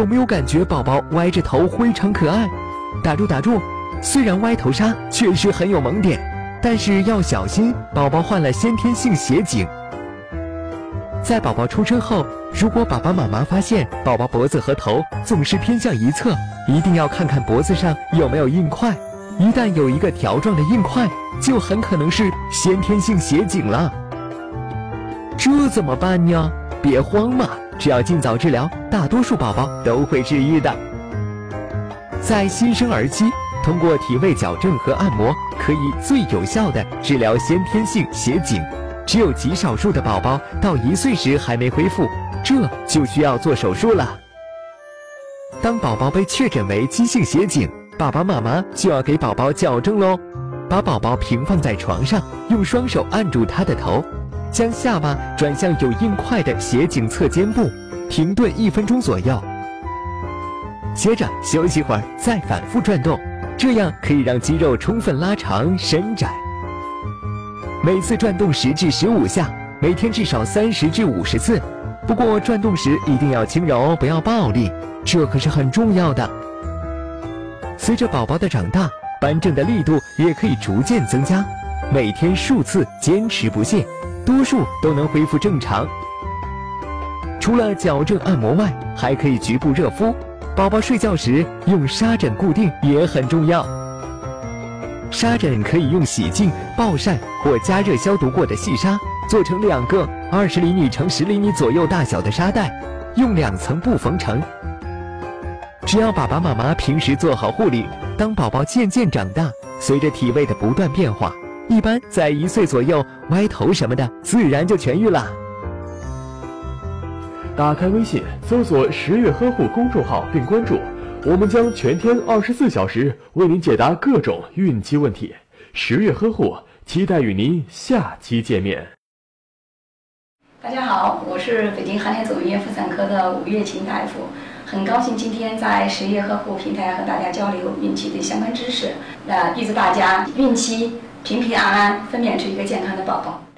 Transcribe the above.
有没有感觉宝宝歪着头非常可爱？打住打住，虽然歪头杀确实很有萌点，但是要小心，宝宝患了先天性斜颈。在宝宝出生后，如果爸爸妈妈发现宝宝脖子和头总是偏向一侧，一定要看看脖子上有没有硬块。一旦有一个条状的硬块，就很可能是先天性斜颈了。这怎么办呢？别慌嘛，只要尽早治疗，大多数宝宝都会治愈的。在新生儿期，通过体位矫正和按摩，可以最有效的治疗先天性斜颈。只有极少数的宝宝到一岁时还没恢复，这就需要做手术了。当宝宝被确诊为急性斜颈，爸爸妈妈就要给宝宝矫正喽，把宝宝平放在床上，用双手按住他的头，将下巴转向有硬块的斜颈侧肩部，停顿一分钟左右。接着休息会儿，再反复转动，这样可以让肌肉充分拉长伸展。每次转动十至十五下，每天至少三十至五十次。不过转动时一定要轻柔，不要暴力，这可是很重要的。随着宝宝的长大，扳正的力度也可以逐渐增加。每天数次，坚持不懈，多数都能恢复正常。除了矫正按摩外，还可以局部热敷。宝宝睡觉时用纱枕固定也很重要。纱枕可以用洗净、暴晒或加热消毒过的细纱做成两个二十厘米乘十厘米左右大小的纱袋，用两层布缝成。只要爸爸妈妈平时做好护理，当宝宝渐渐长大，随着体位的不断变化，一般在一岁左右，歪头什么的自然就痊愈了。打开微信，搜索“十月呵护”公众号并关注，我们将全天二十四小时为您解答各种孕期问题。十月呵护，期待与您下期见面。大家好，我是北京航天总医院妇产科的吴月琴大夫。很高兴今天在十月呵护平台和大家交流孕期的相关知识，那预祝大家孕期平平安安，分娩出一个健康的宝宝。